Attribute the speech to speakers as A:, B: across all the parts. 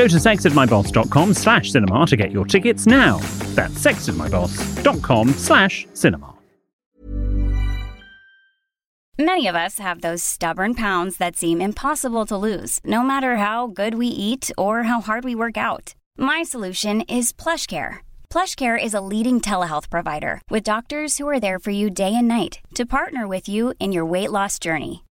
A: Go to sextedmyboss.com slash cinema to get your tickets now. That's sextedmyboss.com slash cinema.
B: Many of us have those stubborn pounds that seem impossible to lose, no matter how good we eat or how hard we work out. My solution is PlushCare. PlushCare is a leading telehealth provider with doctors who are there for you day and night to partner with you in your weight loss journey.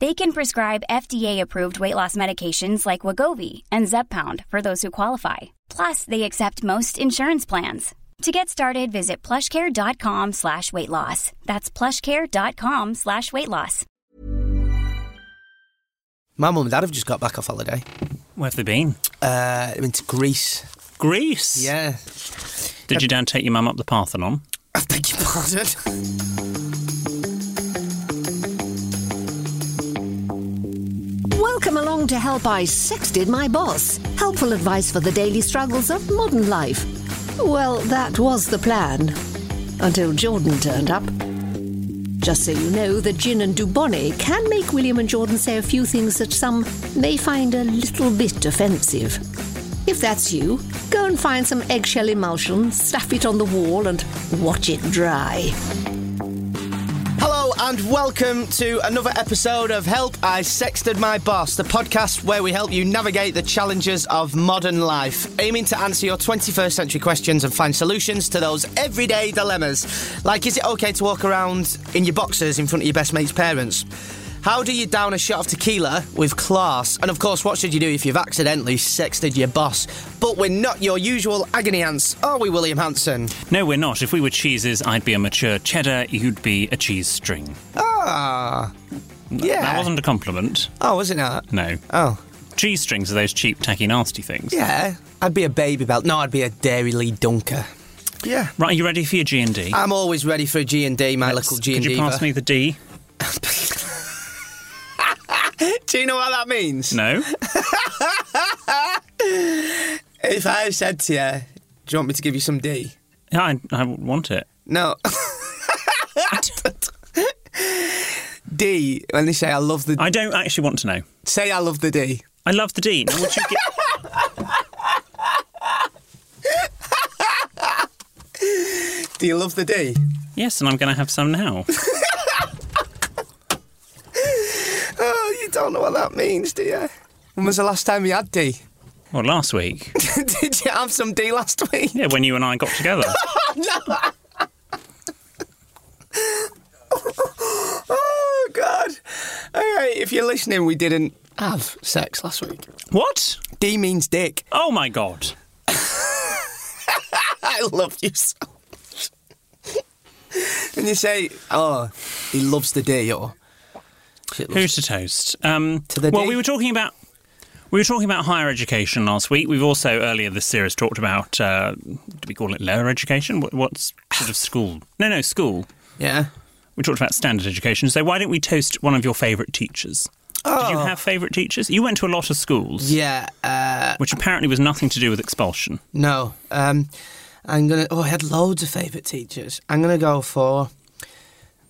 B: They can prescribe FDA-approved weight loss medications like Wegovy and Zepbound for those who qualify. Plus, they accept most insurance plans. To get started, visit plushcare.com slash weight loss. That's plushcare.com slash weight loss.
C: My mum and dad have just got back off holiday.
D: Where have they been?
C: Uh, they went to Greece.
D: Greece.
C: Yeah.
D: Did your dad take your mum up the Parthenon?
C: I beg your pardon.
E: Welcome along to Help I Sexted My Boss. Helpful advice for the daily struggles of modern life. Well, that was the plan. Until Jordan turned up. Just so you know, the gin and Dubonnet can make William and Jordan say a few things that some may find a little bit offensive. If that's you, go and find some eggshell emulsion, stuff it on the wall, and watch it dry.
C: And welcome to another episode of Help I Sexted My Boss, the podcast where we help you navigate the challenges of modern life, aiming to answer your 21st century questions and find solutions to those everyday dilemmas. Like, is it okay to walk around in your boxers in front of your best mate's parents? How do you down a shot of tequila with class? And of course, what should you do if you've accidentally sexted your boss? But we're not your usual agony ants, are we, William Hanson?
D: No, we're not. If we were cheeses, I'd be a mature cheddar, you'd be a cheese string.
C: Ah. Yeah.
D: That wasn't a compliment.
C: Oh, was it not?
D: No.
C: Oh.
D: Cheese strings are those cheap, tacky, nasty things.
C: Yeah. I'd be a Babybel. No, I'd be a Dairylea Dunker. Yeah.
D: Right, are you ready for your G and D?
C: I'm always ready for a G&D, my little
D: Could
C: G&D.
D: Could you pass me the D?
C: Do you know what that means?
D: No.
C: If I said to you, do you want me to give you some D?
D: Yeah, I, I want it.
C: No. D, when they say I love the...
D: I don't actually want to know.
C: Say I love the D.
D: I love the D. Now, would you get...
C: Do you love the D?
D: yes, and I'm going to have some now.
C: Oh, you don't know what that means, do you? When was the last time you had D?
D: Well, last week.
C: Did you have some D last week?
D: Yeah, when you and I got together.
C: Oh, God. All right, if you're listening, we didn't have sex last week.
D: what?
C: D means dick.
D: Oh my god.
C: I love you so much. and you say, oh, he loves the D, or...
D: Who's to toast? Um,
C: To the
D: well,
C: D.
D: we were talking about we were talking about higher education last week. We've also earlier this series talked about uh, do we call it lower education? What, what's sort of school? No, no, school.
C: Yeah.
D: We talked about standard education. So why don't we toast one of your favourite teachers? Did you have favourite teachers? You went to a lot of schools,
C: Yeah, uh,
D: which apparently was nothing to do with expulsion.
C: no. Um, I'm gonna. Oh, I had loads of favourite teachers. I'm gonna go for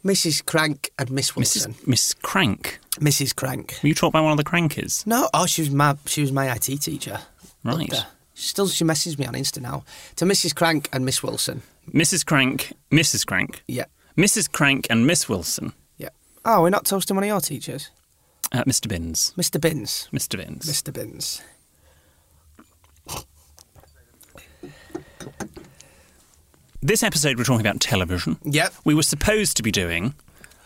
C: Mrs. Crank and Miss Wilson.
D: Mrs. Miss Crank.
C: Mrs. Crank.
D: Were you taught by one of the Crankers?
C: No, oh, she was my she was my IT teacher.
D: Right.
C: Still, she messages me on Insta now. To Mrs. Crank and Miss Wilson.
D: Mrs. Crank, Mrs. Crank,
C: Yeah,
D: Mrs. Crank, and Miss Wilson.
C: yeah. Oh, we're not toasting one of your teachers,
D: Uh, Mr. Binns.
C: Mr. Binns.
D: Mr. Binns.
C: Mr. Binns.
D: This episode we're talking about television.
C: Yep.
D: We were supposed to be doing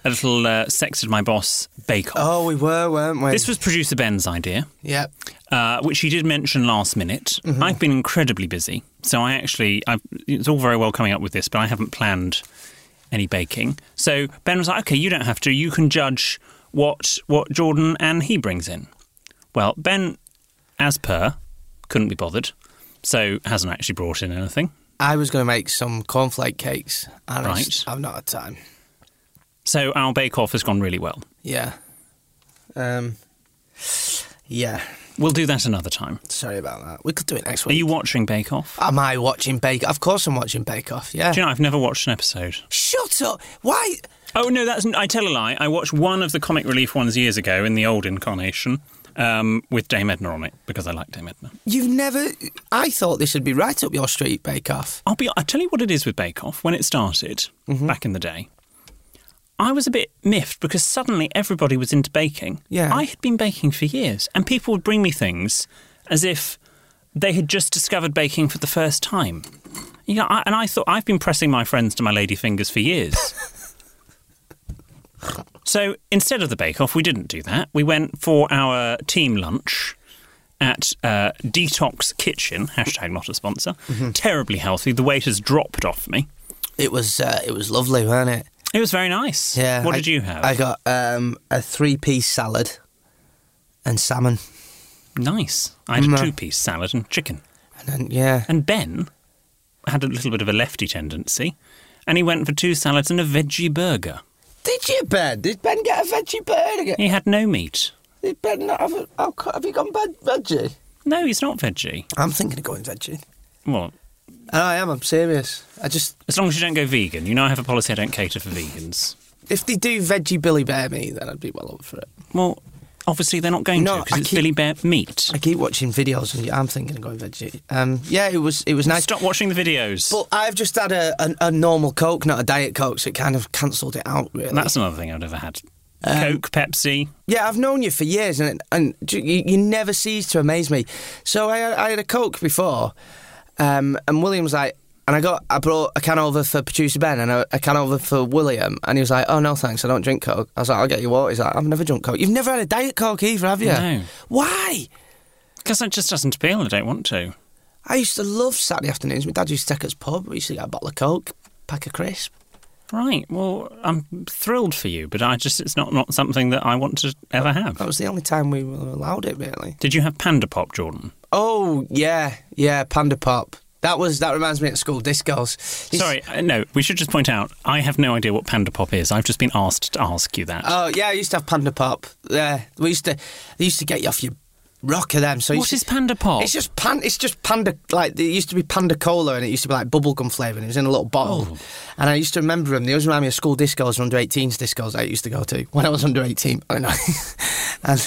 D: a little uh, Sexted My Boss bake off.
C: Oh, we were, weren't we?
D: This was producer Ben's idea,
C: Yep.
D: uh, which he did mention last minute.
C: Mm-hmm.
D: I've been incredibly busy, so I actually, I've, it's all very well coming up with this, but I haven't planned any baking. So Ben was like, okay, you don't have to. You can judge what what Jordan and he brings in. Well, Ben, as per, couldn't be bothered, so hasn't actually brought in anything.
C: I was going to make some cornflake cakes, and I
D: Right.
C: just- I've not had time.
D: So our bake off has gone really well.
C: Yeah. Um. Yeah.
D: We'll do that another time.
C: Sorry about that. We could do it next week.
D: Are you watching Bake Off?
C: Am I watching Bake? Of course, I'm watching Bake Off. Yeah.
D: Do you know I've never watched an episode.
C: Shut up! Why?
D: Oh no, that's I tell a lie. I watched one of the comic relief ones years ago in the old incarnation um, with Dame Edna on it because I like Dame Edna.
C: You've never. I thought this would be right up your street, Bake Off.
D: I'll be. I'll tell you what it is with Bake Off. When it started back in the day, I was a bit miffed because suddenly everybody was into baking.
C: Yeah.
D: I had been baking for years, and people would bring me things as if they had just discovered baking for the first time. You know, I, and I thought I've been pressing my friends to my lady fingers for years. so instead of the Bake Off, we didn't do that. We went for our team lunch at uh, Detox Kitchen. Hashtag not a sponsor. Terribly healthy. The weight has dropped off me.
C: It was. Uh, it was lovely, wasn't it?
D: It was very nice.
C: Yeah.
D: What
C: I-
D: did you have?
C: I got um, a three-piece salad and salmon,
D: nice. I had
C: Mm,
D: a
C: uh,
D: two-piece salad and chicken.
C: and then yeah.
D: And Ben had a little bit of a lefty tendency, and he went for two salads and a veggie burger.
C: Did you, Ben? Did Ben get a veggie burger?
D: He had no meat.
C: Did Ben not have a? Oh, Co- have you gone veg- veggie?
D: No, he's not veggie.
C: I'm thinking of going veggie.
D: Well,
C: I am. I'm serious. I just
D: as long as you don't go vegan. You know I have a policy I don't cater for vegans.
C: if they do veggie Billy Bear meat, then I'd be well up for it.
D: Well, obviously they're not going
C: No,
D: to because it's
C: keep-
D: Billy Bear meat.
C: I keep watching videos, and I'm thinking of going veggie. Um, yeah, it was it was nice.
D: Stop watching the videos.
C: But I've just had a, a, a normal Coke, not a Diet Coke, so it kind of cancelled it out, really.
D: That's another thing I've never had.
C: Um,
D: Coke, Pepsi.
C: Yeah, I've known you for years, and and you, you never cease to amaze me. So I had, I had a Coke before, um, and William was like, and I got I brought a can over for producer Ben and a, a can over for William, and he was like, "Oh no, thanks, I don't drink Coke." I was like, "I'll get you water." He's like, "I've never drunk Coke. You've never had a Diet Coke either, have you?"
D: No.
C: Why?
D: Because it just doesn't appeal. I don't want to.
C: I used to love Saturday afternoons. My dad used to take us pub. We used to get a bottle of Coke, pack of crisp.
D: Right. Well, I'm thrilled for you, but I just it's not not something that I want to ever have.
C: That was the only time we were allowed it, really.
D: Did you have Panda Pop, Jordan?
C: Oh yeah, yeah, Panda Pop. That was that reminds me at school discos. It's-
D: Sorry, uh, no. We should just point out I have no idea what Panda Pop is. I've just been asked to ask you that.
C: Oh yeah, I used to have Panda Pop. Yeah, we used to. They used to get you off your rocker them. So
D: what is Panda Pop?
C: It's just pan. It's just panda. Like it used to be Panda Cola, and it used to be like bubblegum flavour, and it was in a little bottle.
D: Oh.
C: And I used to remember them. They always remind me of school discos, under 18s discos I used to go to when I was under 18. I know. and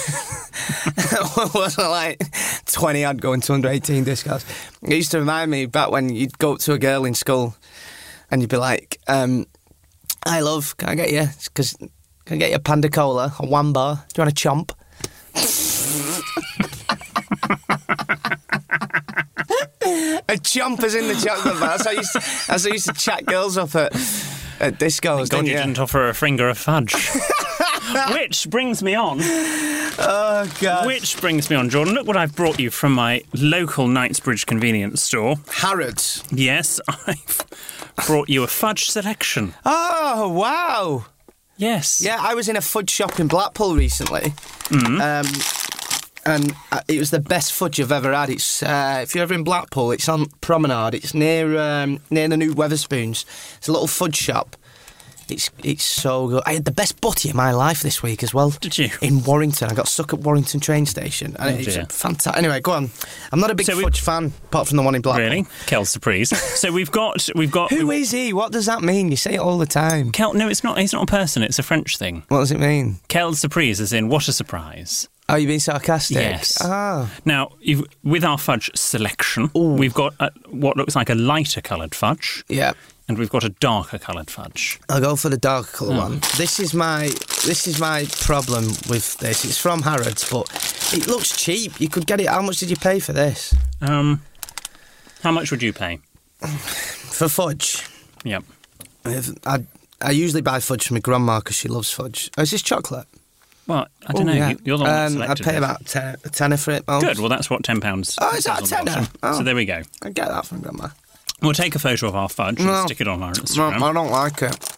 C: I wasn't like 20 odd going to under 18 discos. It used to remind me back when you'd go up to a girl in school, and you'd be like, um, "I love. Can I get you? Because can I get you a Panda Cola, a one bar? Do you want a chomp?" A chompers in the chocolate bar. That's how I used to, that's how I used to chat girls up at, at discos.
D: God, you
C: you?
D: didn't offer a finger of fudge. Which brings me on.
C: Oh god.
D: Which brings me on, Jordan. Look what I've brought you from my local Knightsbridge convenience store.
C: Harrods.
D: Yes, I've brought you a fudge selection.
C: Oh wow.
D: Yes.
C: Yeah, I was in a fudge shop in Blackpool recently.
D: Mm-hmm.
C: Um, and uh, it was the best fudge I've ever had. It's uh, if you're ever in Blackpool, it's on Promenade. It's near um, near the new Wetherspoons. It's a little fudge shop. It's it's so good. I had the best butty of my life this week as well.
D: Did you?
C: In Warrington, I got stuck at Warrington train station, and
D: Oh,
C: it's fantastic. Anyway, go on. I'm not a big
D: So
C: fudge fan, apart from the one in Blackpool.
D: Really? Kel's surprise. so we've got we've got
C: Who is he? What does that mean? You say it all the time.
D: Kel no, it's not he's not a person, it's a French thing.
C: What does it mean?
D: Kel's surprise is in what a surprise.
C: Oh, you being sarcastic?
D: Yes.
C: Ah.
D: Now, you've, with our fudge selection, we've got a, what looks like a lighter coloured fudge,
C: Yeah.
D: And we've got a darker coloured fudge.
C: I'll go for the dark colour
D: Hmm.
C: one. This is my this is my problem with this. It's from Harrods, but it looks cheap. You could get it. How much did you pay for this?
D: Um, how much would you pay?
C: For fudge,
D: Yep.
C: If I I usually buy fudge from my grandma because she loves fudge. Oh, is this chocolate?
D: Well, I don't
C: Oh,
D: know.
C: yeah.
D: You, you're the one that
C: um,
D: selected
C: I'd pay about ten, a tenner for it. Mom.
D: Good. Well, that's what ten pounds.
C: Oh, is that a tenner? Oh.
D: So there we go.
C: I get that from grandma.
D: We'll take a photo of our fudge and stick it on our
C: No,
D: Instagram.
C: I don't like it.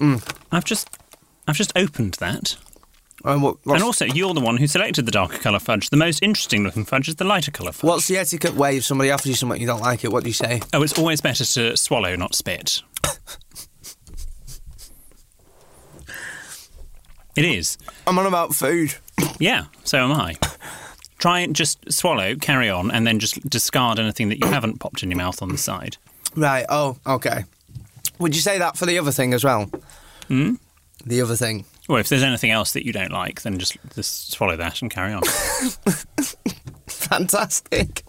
C: Ugh.
D: I've just, I've just opened that.
C: Um, what,
D: And also, you're the one who selected the darker colour fudge. The most interesting looking fudge is the lighter colour fudge.
C: what's the etiquette way if somebody offers you something you don't like it? What do you say?
D: Oh, it's always better to swallow, not spit. it is.
C: I'm on about food.
D: Yeah, so am I. Try and just swallow, carry on, and then just discard anything that you haven't popped in your mouth on the side.
C: Right. Oh, okay. Would you say that for the other thing as well?
D: Hmm?
C: The other thing.
D: Well, if there's anything else that you don't like, then just, just swallow that and carry on.
C: Fantastic.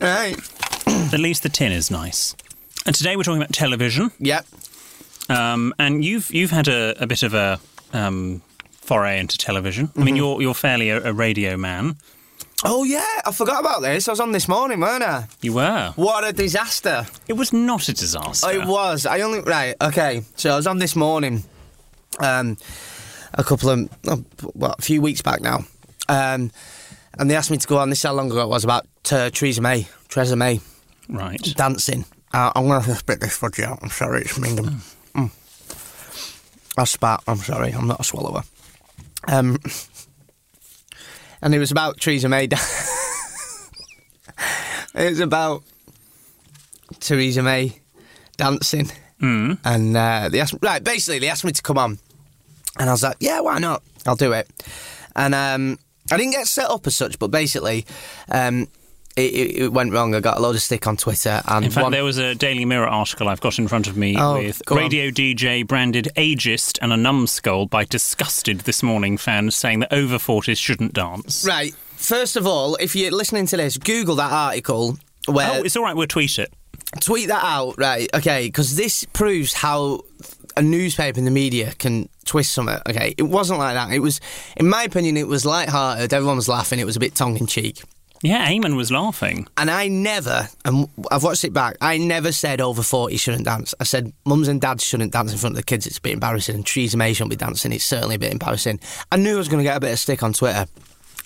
C: right.
D: At least the tin is nice. And today we're talking about television.
C: Yep.
D: Um, and you've you've had a, a bit of a um, foray into television. I mean, you're you're fairly a, a radio man.
C: Oh yeah, I forgot about this. I was on this morning, weren't I?
D: You were.
C: What a disaster.
D: It was not a disaster.
C: Oh, it was. I only right. Okay, so I was on this morning, um, a couple of oh, what a few weeks back now, um, and they asked me to go on. This is how long ago it was about uh, Theresa May, Theresa May
D: Right.
C: dancing. Uh, I'm gonna have to spit this fudge out. I'm sorry, it's minging. Mm. I spat. I'm sorry. I'm not a swallower. Um, and it was about Theresa May. it was about Theresa May dancing,
D: Mm.
C: and uh, they asked right. Basically, they asked me to come on, and I was like, "Yeah, why not? I'll do it." And um, I didn't get set up as such, but basically, um, it, it, it went wrong. I got a load of stick on Twitter, and
D: In fact,
C: one,
D: there was a Daily Mirror article I've got in front of me
C: Oh,
D: with
C: go on.
D: radio DJ branded ageist and a numbskull by disgusted this morning fans saying that over 40s shouldn't dance.
C: right. First of all, if you're listening to this, Google that article. Where
D: Oh, it's all right, we'll tweet it.
C: tweet that out, right? Okay, because this proves how a newspaper and the media can twist something. Okay, it wasn't like that. It was, in my opinion, it was light-hearted. Everyone was laughing. It was a bit tongue in cheek.
D: Yeah, Eamonn was laughing.
C: And I never, and I've watched it back. I never said over forty shouldn't dance. I said mums and dads shouldn't dance in front of the kids. It's a bit embarrassing. And Theresa May shouldn't be dancing. It's certainly a bit embarrassing. I knew I was going to get a bit of stick on Twitter,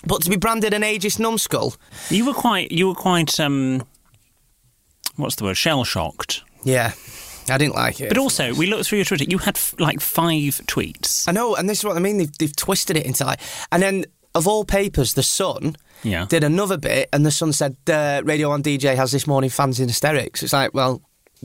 C: but to be branded an ageist numbskull,
D: You were quite, you were quite, um, what's the word, shell shocked.
C: yeah, I didn't like it.
D: But also, we looked through your Twitter. You had f- like five tweets.
C: I know, and this is what I mean. They've, they've twisted it into like, and then of all papers, the Sun
D: Yeah.
C: did another bit, and the Sun said uh, Radio One DJ has this morning fans in hysterics. It's like, well,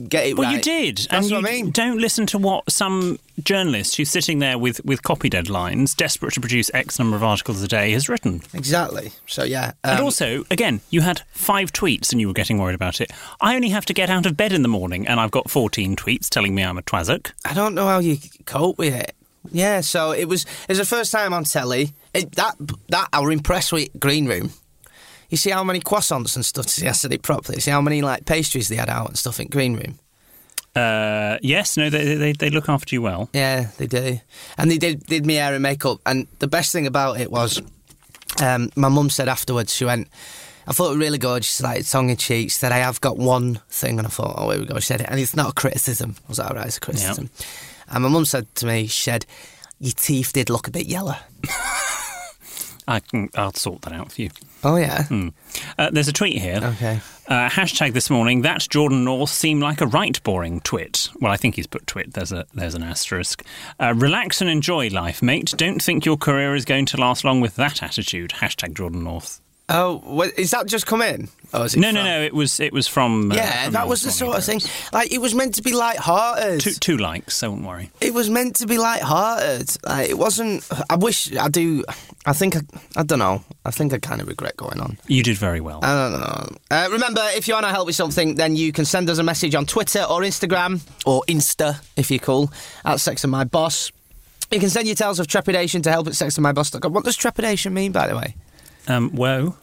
C: get it right.
D: Well,
C: right.
D: you did,
C: That's
D: and you
C: what I mean.
D: don't listen to what some journalist who's sitting there with, with copy deadlines, desperate to produce X number of articles a day, has written.
C: Exactly. So yeah,
D: and
C: um,
D: also, again, you had five tweets and you were getting worried about it. I only have to get out of bed in the morning, and I've got 14 tweets telling me I'm a twazzock.
C: I don't know how you cope with it. Yeah, so it was it was the first time on telly. It, that that I were impressed with Green Room. You see how many croissants and stuff. See, I said it properly. See how many like pastries they had out and stuff in Green Room.
D: Uh, yes, no, they, they, they look after you well.
C: Yeah, they do. And they did did me hair and makeup. And the best thing about it was, um, my mum said afterwards, she went, I thought it was really good. She's like, tongue in cheek. She said, I have got one thing. And I thought, oh, here we go. She said it. And it's not a criticism. I was like, all right, it's a criticism. And my mum said to me, she said, your teeth did look a bit yellow.
D: I can, I'll sort that out for you.
C: Oh, yeah.
D: Uh, there's a tweet here.
C: Okay.
D: Uh, hashtag this morning that Jordan North seemed like a right boring twit. Well, I think he's put twit. There's a there's an asterisk. Uh, relax and enjoy life, mate. Don't think your career is going to last long with that attitude. Hashtag Jordan North.
C: Oh, what, is that just come in? Oh, is it
D: No, no,
C: from-
D: no. It was it was from. Uh,
C: Yeah,
D: from
C: that was the sort of thing. Like, it was meant to be light-hearted.
D: Two, two likes, so don't worry.
C: It was meant to be light-hearted. Like, it wasn't. I wish I do. I think I, I don't know. I think I kind of regret going on.
D: You did very well.
C: I don't know. Uh, remember, if you want to help with something, then you can send us a message on Twitter or Instagram or Insta, if you're cool, at Sexted My Boss. You can send your tales of trepidation to help at sextedmyboss.com. What does trepidation mean, by the way?
D: Um, whoa.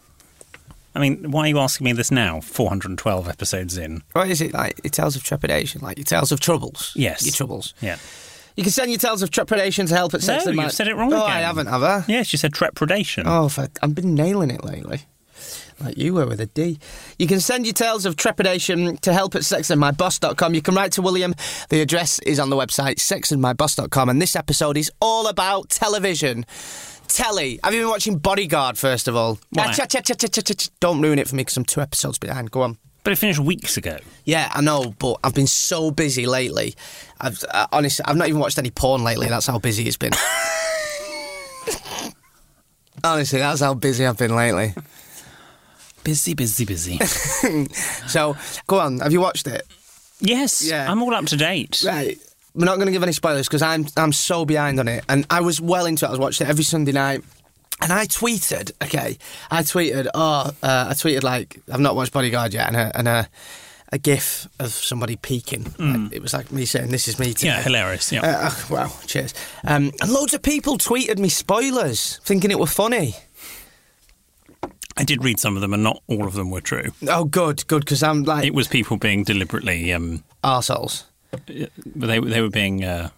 D: I mean, why are you asking me this now? 412 episodes in.
C: What is it like? Your tales of trepidation, like your tales of troubles.
D: Yes.
C: Your troubles.
D: Yeah.
C: You can send your tales of trepidation to help at Sex
D: No,
C: and My
D: you've said it wrong
C: Oh,
D: again.
C: I haven't, have I?
D: Yes, you said trepidation.
C: Oh, fuck. I've been nailing it lately. like you were with a D. You can send your tales of trepidation to help at sextedmyboss.com. You can write to William. The address is on the website, sextedmyboss.com. And this episode is all about television. Telly. Have you been watching Bodyguard, first of all?
D: Why?
C: Don't ruin it for me because I'm two episodes behind. Go on.
D: But it finished weeks ago.
C: Yeah, I know, but I've been so busy lately. I've uh, honestly, I've not even watched any porn lately. That's how busy it's been. honestly, that's how busy I've been lately.
D: Busy, busy, busy.
C: So, go on. Have you watched it?
D: yes,
C: Yeah.
D: I'm all up to date.
C: Right. We're not going to give any spoilers because I'm I'm so behind on it, and I was well into it. I was watching it every Sunday night. And I tweeted, okay, I tweeted, oh, uh, I tweeted like I've not watched Bodyguard yet, and a and a, a gif of somebody peeking. Like, it was like me saying, "This is me." Today.
D: Yeah, hilarious. Yeah.
C: Uh, oh, wow, cheers. Um, and loads of people tweeted me spoilers, thinking it were funny.
D: I did read some of them, and not all of them were true.
C: Oh, good, good, because I'm like
D: It was people being deliberately, um,
C: arseholes.
D: They they were being uh,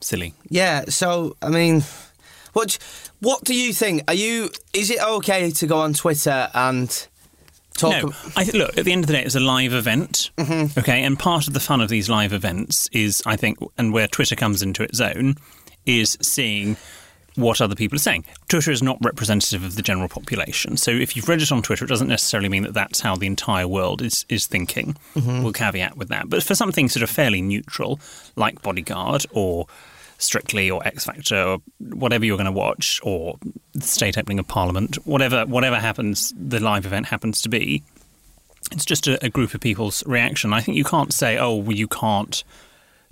D: silly.
C: Yeah, so I mean, what what do you think? Are you? Is it okay to go on Twitter and talk?
D: No, I th- look. At the end of the day, it's a live event.
C: Mm-hmm.
D: Okay, and part of the fun of these live events is, I think, and where Twitter comes into its own, is seeing what other people are saying. Twitter is not representative of the general population. So if you've read it on Twitter, it doesn't necessarily mean that that's how the entire world is is thinking. Mm-hmm. We'll caveat with that. But for something sort of fairly neutral, like Bodyguard or Strictly or X Factor or whatever you're going to watch, or the state opening of Parliament, whatever whatever happens, the live event happens to be, it's just a, a group of people's reaction. I think you can't say, oh, well, you can't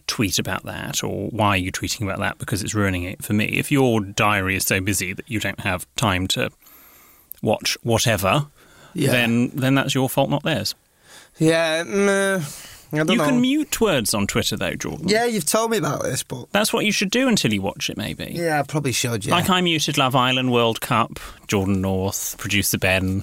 D: tweet about that, or why are you tweeting about that because it's ruining it for me. If your diary is so busy that you don't have time to watch whatever,
C: Yeah.
D: then then that's your fault, not theirs.
C: Yeah, mm, I don't
D: You
C: know.
D: can mute words on Twitter, though, Jordan.
C: yeah, you've told me about this, but
D: That's what you should do until you watch it, maybe.
C: yeah, I probably should. Yeah,
D: Like I muted Love Island World Cup, Jordan North, producer Ben,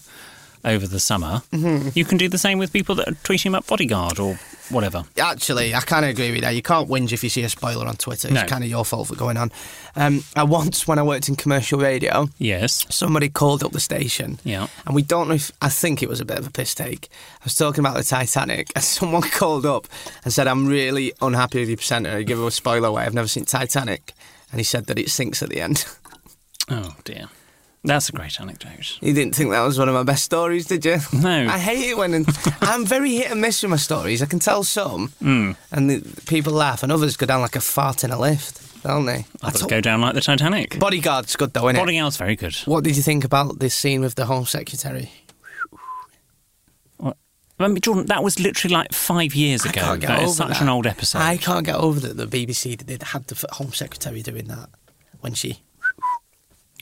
D: over the summer.
C: Mm-hmm.
D: You can do the same with people that are tweeting about Bodyguard or whatever.
C: Actually, I kind of agree with that. You can't whinge if you see a spoiler on Twitter. It's
D: No.
C: kind of your fault for going on. Um, I once, when I worked in commercial radio,
D: Yes.
C: somebody called up the station.
D: Yeah.
C: And we don't know if, I think it was a bit of a piss take. I was talking about the Titanic, and someone called up and said, I'm really unhappy with your presenter. Give him a spoiler away. I've never seen Titanic. And he said that it sinks at the end.
D: Oh dear. That's a great anecdote.
C: You didn't think that was one of my best stories, did you?
D: No.
C: I hate it when I'm very hit and miss with my stories. I can tell some,
D: Hmm.
C: and the, people laugh, and others go down like a fart in a lift, don't they?
D: Others go down like the Titanic.
C: Bodyguard's good though, innit?
D: Bodyguard's very good.
C: What did you think about this scene with the Home Secretary?
D: I mean, Jordan, that was literally like five years
C: I
D: ago.
C: can't get
D: That is such
C: that.
D: an old episode.
C: I can't get over that the BBC did had the Home Secretary doing that when she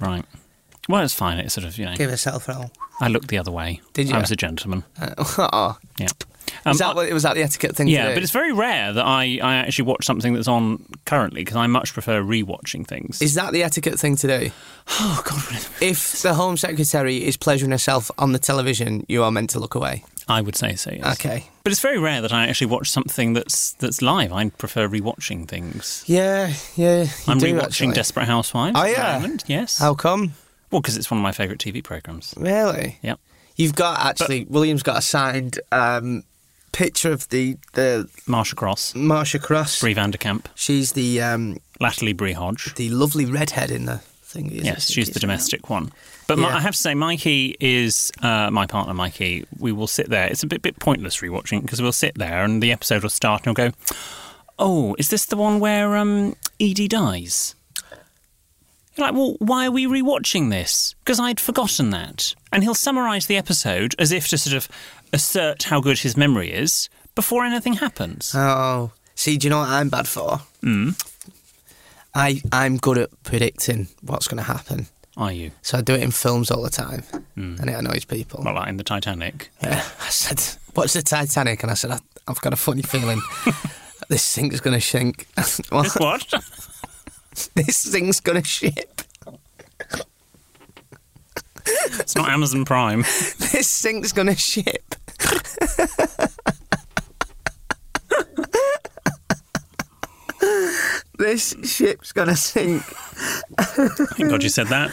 D: Right. Well, it's fine. It's sort of, you know,
C: gave herself a.
D: I looked the other way.
C: Did you?
D: I was a gentleman.
C: Uh, oh.
D: Yeah.
C: Was
D: Um,
C: that what, was that the etiquette thing?
D: Yeah,
C: to do?
D: but it's very rare that I, I actually watch something that's on currently because I much prefer rewatching things.
C: Is that the etiquette thing to do?
D: oh, God.
C: If the Home Secretary is pleasuring herself on the television, you are meant to look away.
D: I would say so, yes.
C: Okay.
D: But it's very rare that I actually watch something that's that's live. I prefer rewatching things.
C: Yeah, yeah.
D: I'm
C: do,
D: rewatching
C: actually.
D: Desperate Housewives.
C: Oh, yeah?
D: Yes.
C: How come?
D: Well, because it's one of my favourite TV programmes.
C: Really?
D: Yep.
C: You've got actually. William's got a signed um, picture of the the
D: Marcia Cross,
C: Marcia Cross.
D: Bree Van de Kamp,
C: She's the um,
D: Latterly Bree Hodge.
C: the lovely redhead in the thing.
D: Yes, she's the domestic one. But my, I have to say, Mikey is uh, my partner. Mikey, we will sit there. It's a bit bit pointless rewatching because we'll sit there and the episode will start and we'll go, "Oh, is this the one where um, Edie dies?" You're like, well, why are we rewatching this? Because I'd forgotten that. And he'll summarise the episode as if to sort of assert how good his memory is before anything happens.
C: Oh, see, do you know what I'm bad for?
D: Mm.
C: I I'm good at predicting what's going to happen.
D: Are you?
C: So I do it in films all the time, and it annoys people.
D: Hmm. Well, like in the Titanic.
C: Yeah, I said, "Watch the Titanic," and I said, I, "I've got a funny feeling this thing's going to sink." Well,
D: what?
C: this thing's to ship.
D: it's not Amazon Prime.
C: This thing's to ship. this ship's to sink.
D: Thank God you said that.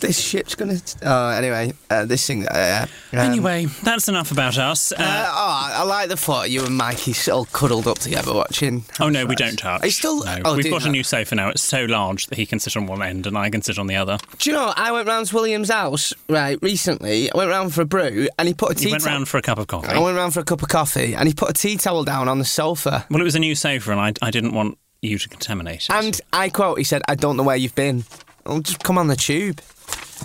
C: This ship's gonna. Oh, anyway, uh, this thing. Uh, um,
D: Anyway, that's enough about us.
C: Uh,
D: Uh,
C: oh, I like the thought you and Mikey all cuddled up together watching.
D: oh no, we don't touch.
C: Are you still?
D: No.
C: Oh,
D: We've got a
C: you?
D: new sofa now. It's so large that he can sit on one end and I can sit on the other.
C: Do you know? I went round to William's house right recently. I went round for a brew, and he put a tea.
D: He went
C: towel-
D: round for a cup of coffee.
C: I went round for a cup of coffee, and he put a tea towel down on the sofa.
D: Well, it was a new sofa, and I, I didn't want you to contaminate it.
C: And I quote, he said, "I don't know where you've been. I'll just come on the tube."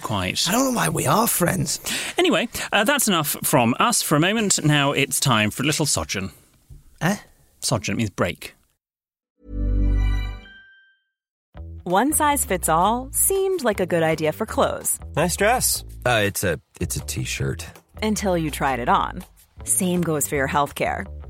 D: quite.
C: I don't know why we are friends.
D: Anyway, uh, that's enough from us for a moment. Now it's time for a little sojourn.
C: Eh?
D: Sojourn means break.
F: One size fits all seemed like a good idea for clothes
G: Nice dress. Uh, it's a it's a t-shirt.
F: until you tried it on. Same goes for your healthcare.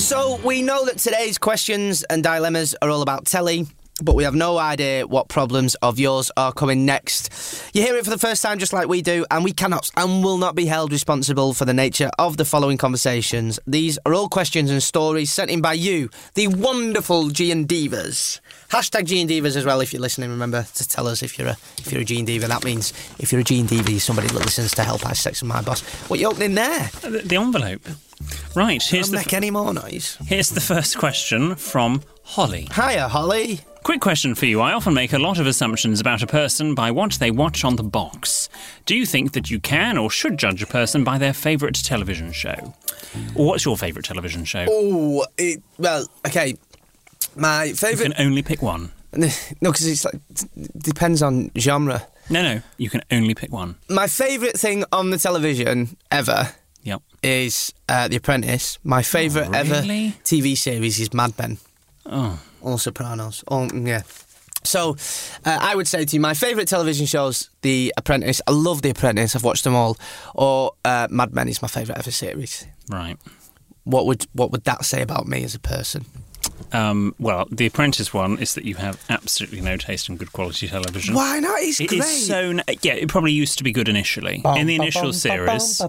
C: So we know that today's questions and dilemmas are all about telly, but we have no idea what problems of yours are coming next. You hear it for the first time, just like we do, and we cannot and will not be held responsible for the nature of the following conversations. These are all questions and stories sent in by you, the wonderful G and Divas. Hashtag G and Divas as well. If you're listening, remember to tell us if you're a if you're a G and Diva. That means if you're a G and Diva, somebody that listens to Help I Sex and My Boss. What you opening there?
D: Uh, The, the envelope. Right, here's
C: Don't
D: the,
C: make any more noise.
D: here's the first question from Holly.
C: Hiya, Holly.
D: Quick question for you. I often make a lot of assumptions about a person by what they watch on the box. Do you think that you can or should judge a person by their favourite television show? Or what's your favourite television show?
C: Oh, well, okay. My favourite.
D: You can only pick one.
C: No, because it's like depends on genre.
D: No, no, you can only pick one.
C: My favourite thing on the television ever. Is uh, The Apprentice. My favourite
D: Oh,
C: ever? TV series is Mad Men.
D: Oh,
C: All Sopranos. All, yeah. So, uh, I would say to you, my favourite television shows The Apprentice. I love The Apprentice. I've watched them all. Or uh, Mad Men is my favourite ever series.
D: right.
C: What would what would that say about me as a person?
D: Um, well, the Apprentice one is that you have absolutely no taste in good quality television.
C: Why not? It's
D: It
C: great.
D: is so. n- Yeah, it probably used to be good initially. In the initial series,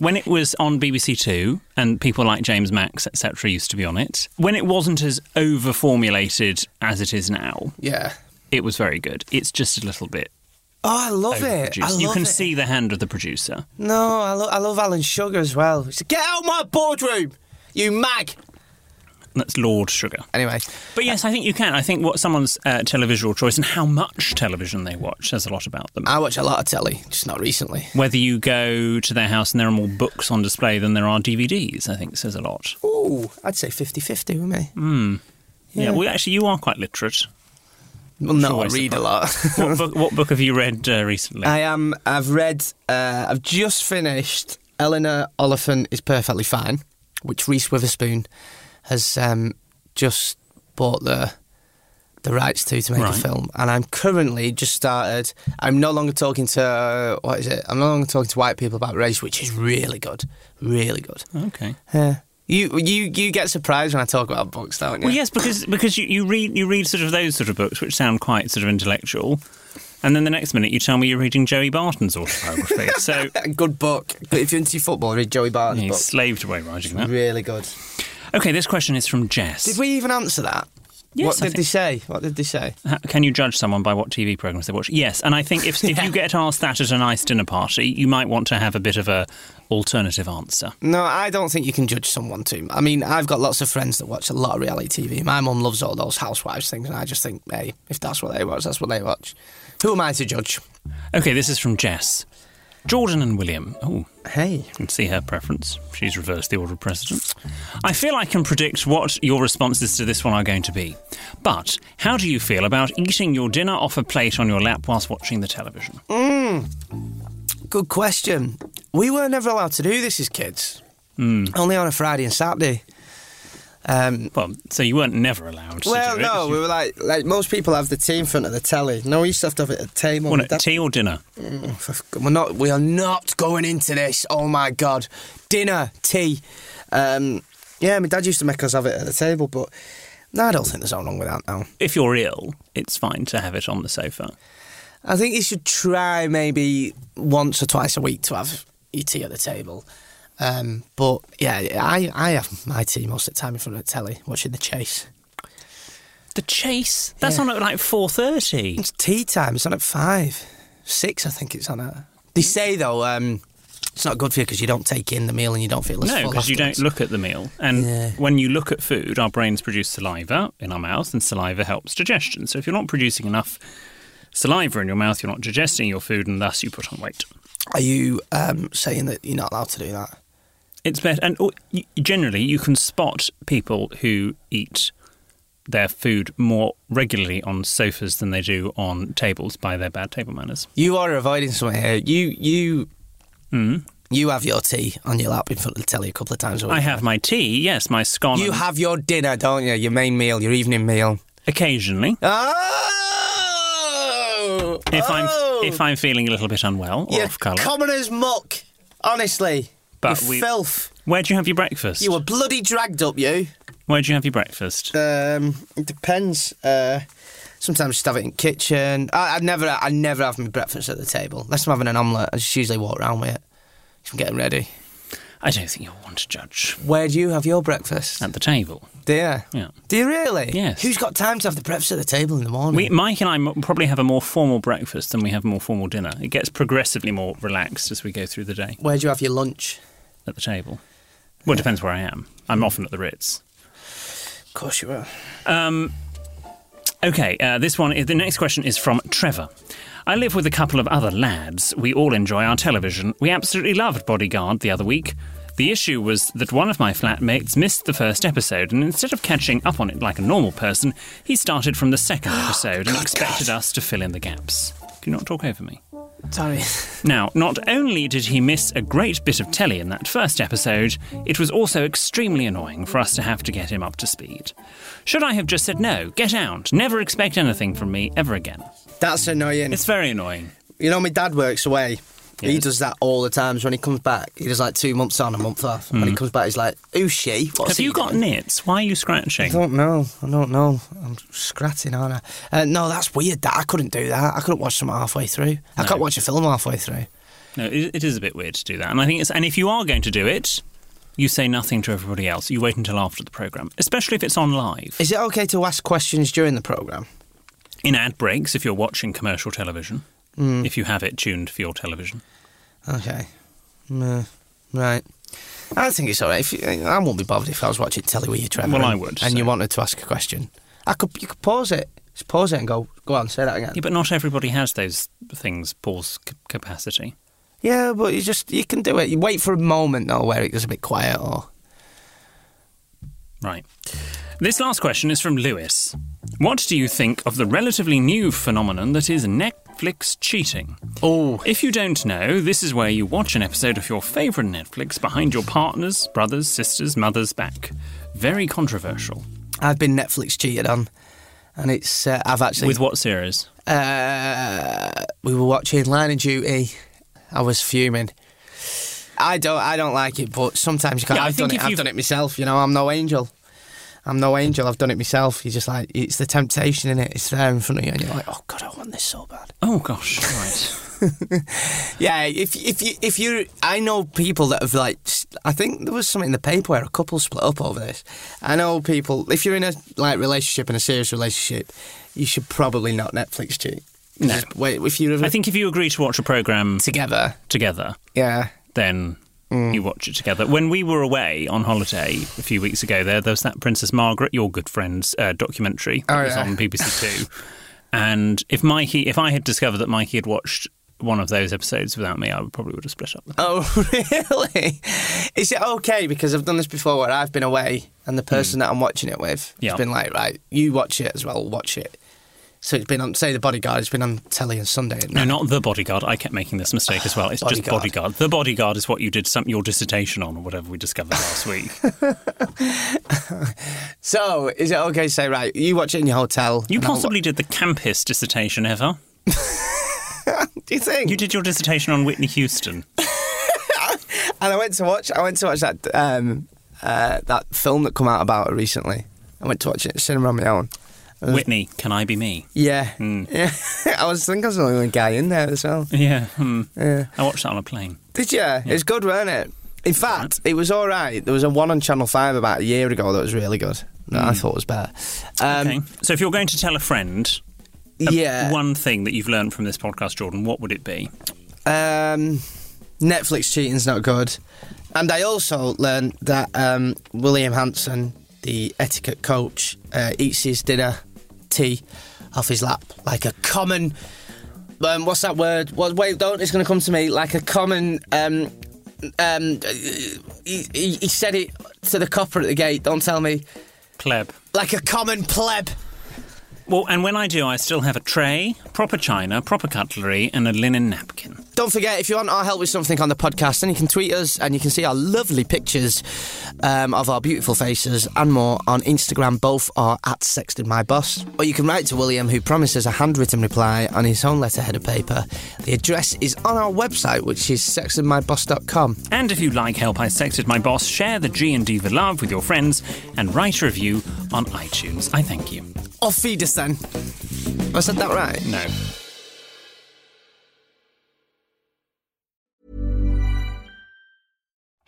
D: when it was on BBC Two and people like James Max, etc., used to be on it, when it wasn't as over formulated as it is now,
C: Yeah.
D: it was very good. It's just a little bit
C: Oh, I love it. I
D: overproduced. You can
C: it.
D: see the hand of the producer.
C: No, I, lo- I love Alan Sugar as well. Get out of my boardroom, you mag.
D: That's Lord Sugar.
C: Anyway,
D: But yes, I think you can. I think what someone's uh, televisual choice and how much television they watch says a lot about them.
C: I watch a lot of telly, just not recently.
D: Whether you go to their house and there are more books on display than there are DVDs, I think says a lot.
C: Ooh, I'd say 50 50 with me. Hmm.
D: Yeah, well, actually, you are quite literate.
C: Well, no, I
D: always
C: read a lot.
D: what, book, what book have you read uh, recently?
C: I am. I've read. Uh, I've just finished. Eleanor Oliphant is perfectly fine, which Reese Witherspoon has um, just bought the the rights to to make
D: Right.
C: a film, and I'm currently just started. I'm no longer talking to uh, what is it? I'm no longer talking to white people about race, which is really good, really good.
D: okay.
C: Yeah. You you you get surprised when I talk about books, don't you?
D: Well, yes, because because you, you read you read sort of those sort of books which sound quite sort of intellectual, and then the next minute you tell me you're reading Joey Barton's autobiography. so
C: good book. But if you're into football, read Joey Barton's
D: he's
C: book.
D: slaved away writing that.
C: Really good.
D: Okay, this question is from Jess.
C: Did we even answer that?
D: Yes,
C: what
D: I
C: did they say? What did they say?
D: Ha- Can you judge someone by what TV programs they watch? Yes, and I think if, if you get asked that at a nice dinner party, you might want to have a bit of a alternative answer.
C: No, I don't think you can judge someone too. I mean, I've got lots of friends that watch a lot of reality TV. My mum loves all those housewives things, and I just think, hey, if that's what they watch, that's what they watch. Who am I to judge?
D: Okay, this is from Jess. Jordan and William. Oh,
C: Hey.
D: you can see her preference. She's reversed the order of precedence. I feel I can predict what your responses to this one are going to be. But how do you feel about eating your dinner off a plate on your lap whilst watching the television? Mm.
C: Good question. We were never allowed to do this as kids. Mm. Only on a Friday and Saturday. Um,
D: Well, so you weren't never allowed to
C: well,
D: do it.
C: no, we were like like most people have the tea in front of the telly. No, we used to have to have it at the table.
D: Well, no, tea or dinner?
C: Mm, we're not. We are not going into this. Oh my god, dinner, tea. Um, yeah, my dad used to make us have it at the table, but no, I don't think there's anything wrong with that now.
D: If you're ill, it's fine to have it on the sofa.
C: I think you should try maybe once or twice a week to have your tea at the table. Um, but yeah, I I have my tea most of the time in front of the telly, watching the chase.
D: The chase? That's
C: Yeah.
D: on at like 4.30.
C: It's tea time. It's on at five, six. I think it's on at. They say though, um, it's not good for you because you don't take in the meal and you don't feel as
D: No, because you don't look at the meal. And
C: Yeah.
D: when you look at food, our brains produce saliva in our mouth, and saliva helps digestion. So if you're not producing enough saliva in your mouth, you're not digesting your food, and thus you put on weight.
C: Are you um, saying that you're not allowed to do that?
D: It's better. And oh, generally, you can spot people who eat their food more regularly on sofas than they do on tables by their bad table manners.
C: You are avoiding something here. You you
D: Hmm?
C: you have your tea on your lap in front of the telly a couple of times a week.
D: I have my tea, yes, my scone.
C: You
D: and-
C: have your dinner, don't you? Your main meal, your evening meal.
D: occasionally.
C: Oh!
D: If
C: Oh!
D: I'm if I'm feeling a little bit unwell or
C: You're
D: off colour.
C: common as muck. Honestly,
D: But
C: you
D: we-
C: filth.
D: Where do you have your breakfast?
C: You were bloody dragged up, you.
D: Where do you have your breakfast?
C: Um, it depends. Uh, sometimes just have it in the kitchen. I, I never, I never have my breakfast at the table. Unless I'm having an omelette, I just usually walk around with it. If I'm getting ready.
D: I don't think you'll want to judge
C: Where do you have your breakfast?
D: at the table.
C: Do you?
D: Yeah.
C: Do you really?
D: Yes.
C: Who's got time to have the breakfast at the table in the morning?
D: We, Mike and I probably have a more formal breakfast than we have a more formal dinner. It gets progressively more relaxed as we go through the day
C: Where do you have your lunch?
D: at the table. Well, it depends where I am. I'm often at the Ritz.
C: Of course you are.
D: Um, okay, uh, this one, the next question is from Trevor. I live with a couple of other lads. We all enjoy our television. We absolutely loved Bodyguard the other week. The issue was that one of my flatmates missed the first episode, and instead of catching up on it like a normal person, he started from the second episode and expected us to fill in the gaps. Can you not talk over me?
C: Sorry.
D: Now, not only did he miss a great bit of telly in that first episode, it was also extremely annoying for us to have to get him up to speed. Should I have just said no, get out, never expect anything from me ever again?
C: That's annoying.
D: It's very annoying.
C: You know, my dad works away. He does that all the times. When he comes back, he does like two months on, a month off. And When he comes back, he's like, "Who's she? What's
D: Hmm. have
C: he
D: you got
C: doing?"
D: nits? Why are you scratching?
C: I
D: scratching?
C: don't know. I don't know. I'm scratching, aren't I? Uh, no, that's weird. That I couldn't do that. I couldn't watch something halfway through. I
D: No.
C: can't watch a film halfway through.
D: No, it, it is a bit weird to do that. And I think it's, and if you are going to do it, you say nothing to everybody else. You wait until after the programme, especially if it's on live.
C: Is it okay to ask questions during the program?
D: In ad breaks, if you're watching commercial television,
C: Hmm.
D: if you have it tuned for your television.
C: Okay. Mm, right. I think it's all right. If you, I won't be bothered if I was watching telly with you, Trevor.
D: Well, I would,
C: And
D: so-
C: you wanted to ask a question. I could. You could pause it. Just pause it and go. Go on. And say that again.
D: Yeah, but not everybody has those things, pause c- capacity.
C: Yeah, but you just you can do it. You wait for a moment though where it goes a bit quiet or
D: Right. This last question is from Lewis. What do you think of the relatively new phenomenon that is Netflix cheating?
C: Oh.
D: If you don't know, this is where you watch an episode of your favourite Netflix behind your partner's, brother's, sister's, mother's back. Very controversial.
C: I've been Netflix cheated on, and it's uh, I've actually
D: With what series?
C: uh, we were watching Line of Duty. I was fuming. I don't. I don't like it, but sometimes you can't.
D: Yeah, I
C: I've done
D: think
C: it.
D: if
C: I've done it myself. You know, I'm no angel. I'm no angel. I've done it myself. You're just like it's the temptation in it. It's there in front of you, and you're like, oh god, I want this so bad.
D: Oh gosh, right.
C: Yeah, if if you if you, I know people that have like, I think there was something in the paper where a couple split up over this. I know people. If you're in a like relationship in a serious relationship, you should probably not Netflix cheat.
D: No.
C: Just wait if you
D: I think if you agree to watch a program
C: together,
D: together,
C: yeah.
D: then
C: Mm.
D: you watch it together. When we were away on holiday a few weeks ago, there there was that Princess Margaret, your good friend's uh, documentary that
C: Oh,
D: was
C: yeah.
D: on BBC Two. and if Mikey, if I had discovered that Mikey had watched one of those episodes without me, I would probably would have split up.
C: Oh, really? Is it okay? Because I've done this before where I've been away and the person that I'm watching it with
D: Yeah.
C: has been like, right, you watch it as well, watch it. So it's been on, say, The Bodyguard, it's been on telly on Sunday.
D: No, not the bodyguard. I kept making this mistake as well. It's just
C: Bodyguard.
D: bodyguard. The bodyguard is what you did some your dissertation on, or whatever we discovered last week.
C: So is it okay to say, right, you watch it in your hotel?
D: You possibly did the campest dissertation ever.
C: Do you think?
D: You did your dissertation on Whitney Houston.
C: And I went to watch, I went to watch that um, uh, that film that come out about her recently. I went to watch it at cinema on my own.
D: Whitney, can I be me?
C: Yeah.
D: Hmm.
C: Yeah. I was thinking I was the only guy in there as well.
D: Yeah. Hmm.
C: Yeah.
D: I watched that on a plane.
C: Did you? It's good, wasn't it? In fact, it was all right. There was a one on Channel 5 about a year ago that was really good. That I thought was better. Um,
D: Okay. So if you're going to tell a friend a-
C: Yeah.
D: one thing that you've learned from this podcast, Jordan, what would it be?
C: Um, Netflix cheating's not good. And I also learned that um, William Hanson, the etiquette coach, uh, eats his dinner tea off his lap like a common. Um, what's that word? What, wait, don't. It's going to come to me like a common. Um, um, he, he, he said it to the copper at the gate. Don't tell me.
D: Pleb.
C: Like a common pleb.
D: Well, and when I do, I still have a tray, proper china, proper cutlery, and a linen napkin.
C: Don't forget, if you want our help with something on the podcast, then you can tweet us and you can see our lovely pictures um, of our beautiful faces and more on Instagram. Both are at Sexted My Boss. Or you can write to William, who promises a handwritten reply on his own letterhead of paper. The address is on our website, which is sextedmyboss.com.
D: And if you like Help I Sexted My Boss, share the G&D Love with your friends and write a review on iTunes. I thank you.
C: Feed us then. Have I said that right?
D: No.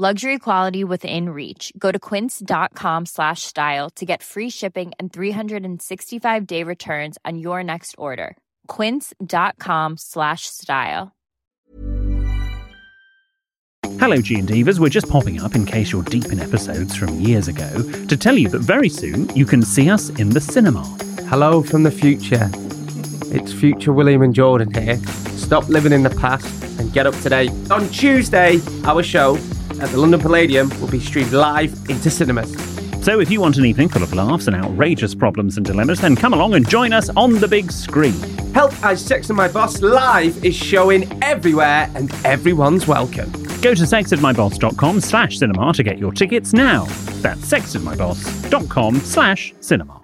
H: Luxury quality within reach. Go to quince.com slash style to get free shipping and 365 day returns on your next order. Quince.com slash style.
A: Hello, G and Divas. We're just popping up in case you're deep in episodes from years ago to tell you that very soon you can see us in the cinema.
I: Hello from the future. It's future William and Jordan here. Stop living in the past and get up to date. On Tuesday, our show at the London Palladium will be streamed live into cinemas.
A: So if you want an evening full of laughs and outrageous problems and dilemmas, then come along and join us on the big screen.
I: Help I Sexted My Boss live is showing everywhere and everyone's welcome.
A: Go to sextedmyboss.com slash cinema to get your tickets now. That's sextedmyboss.com slash cinema.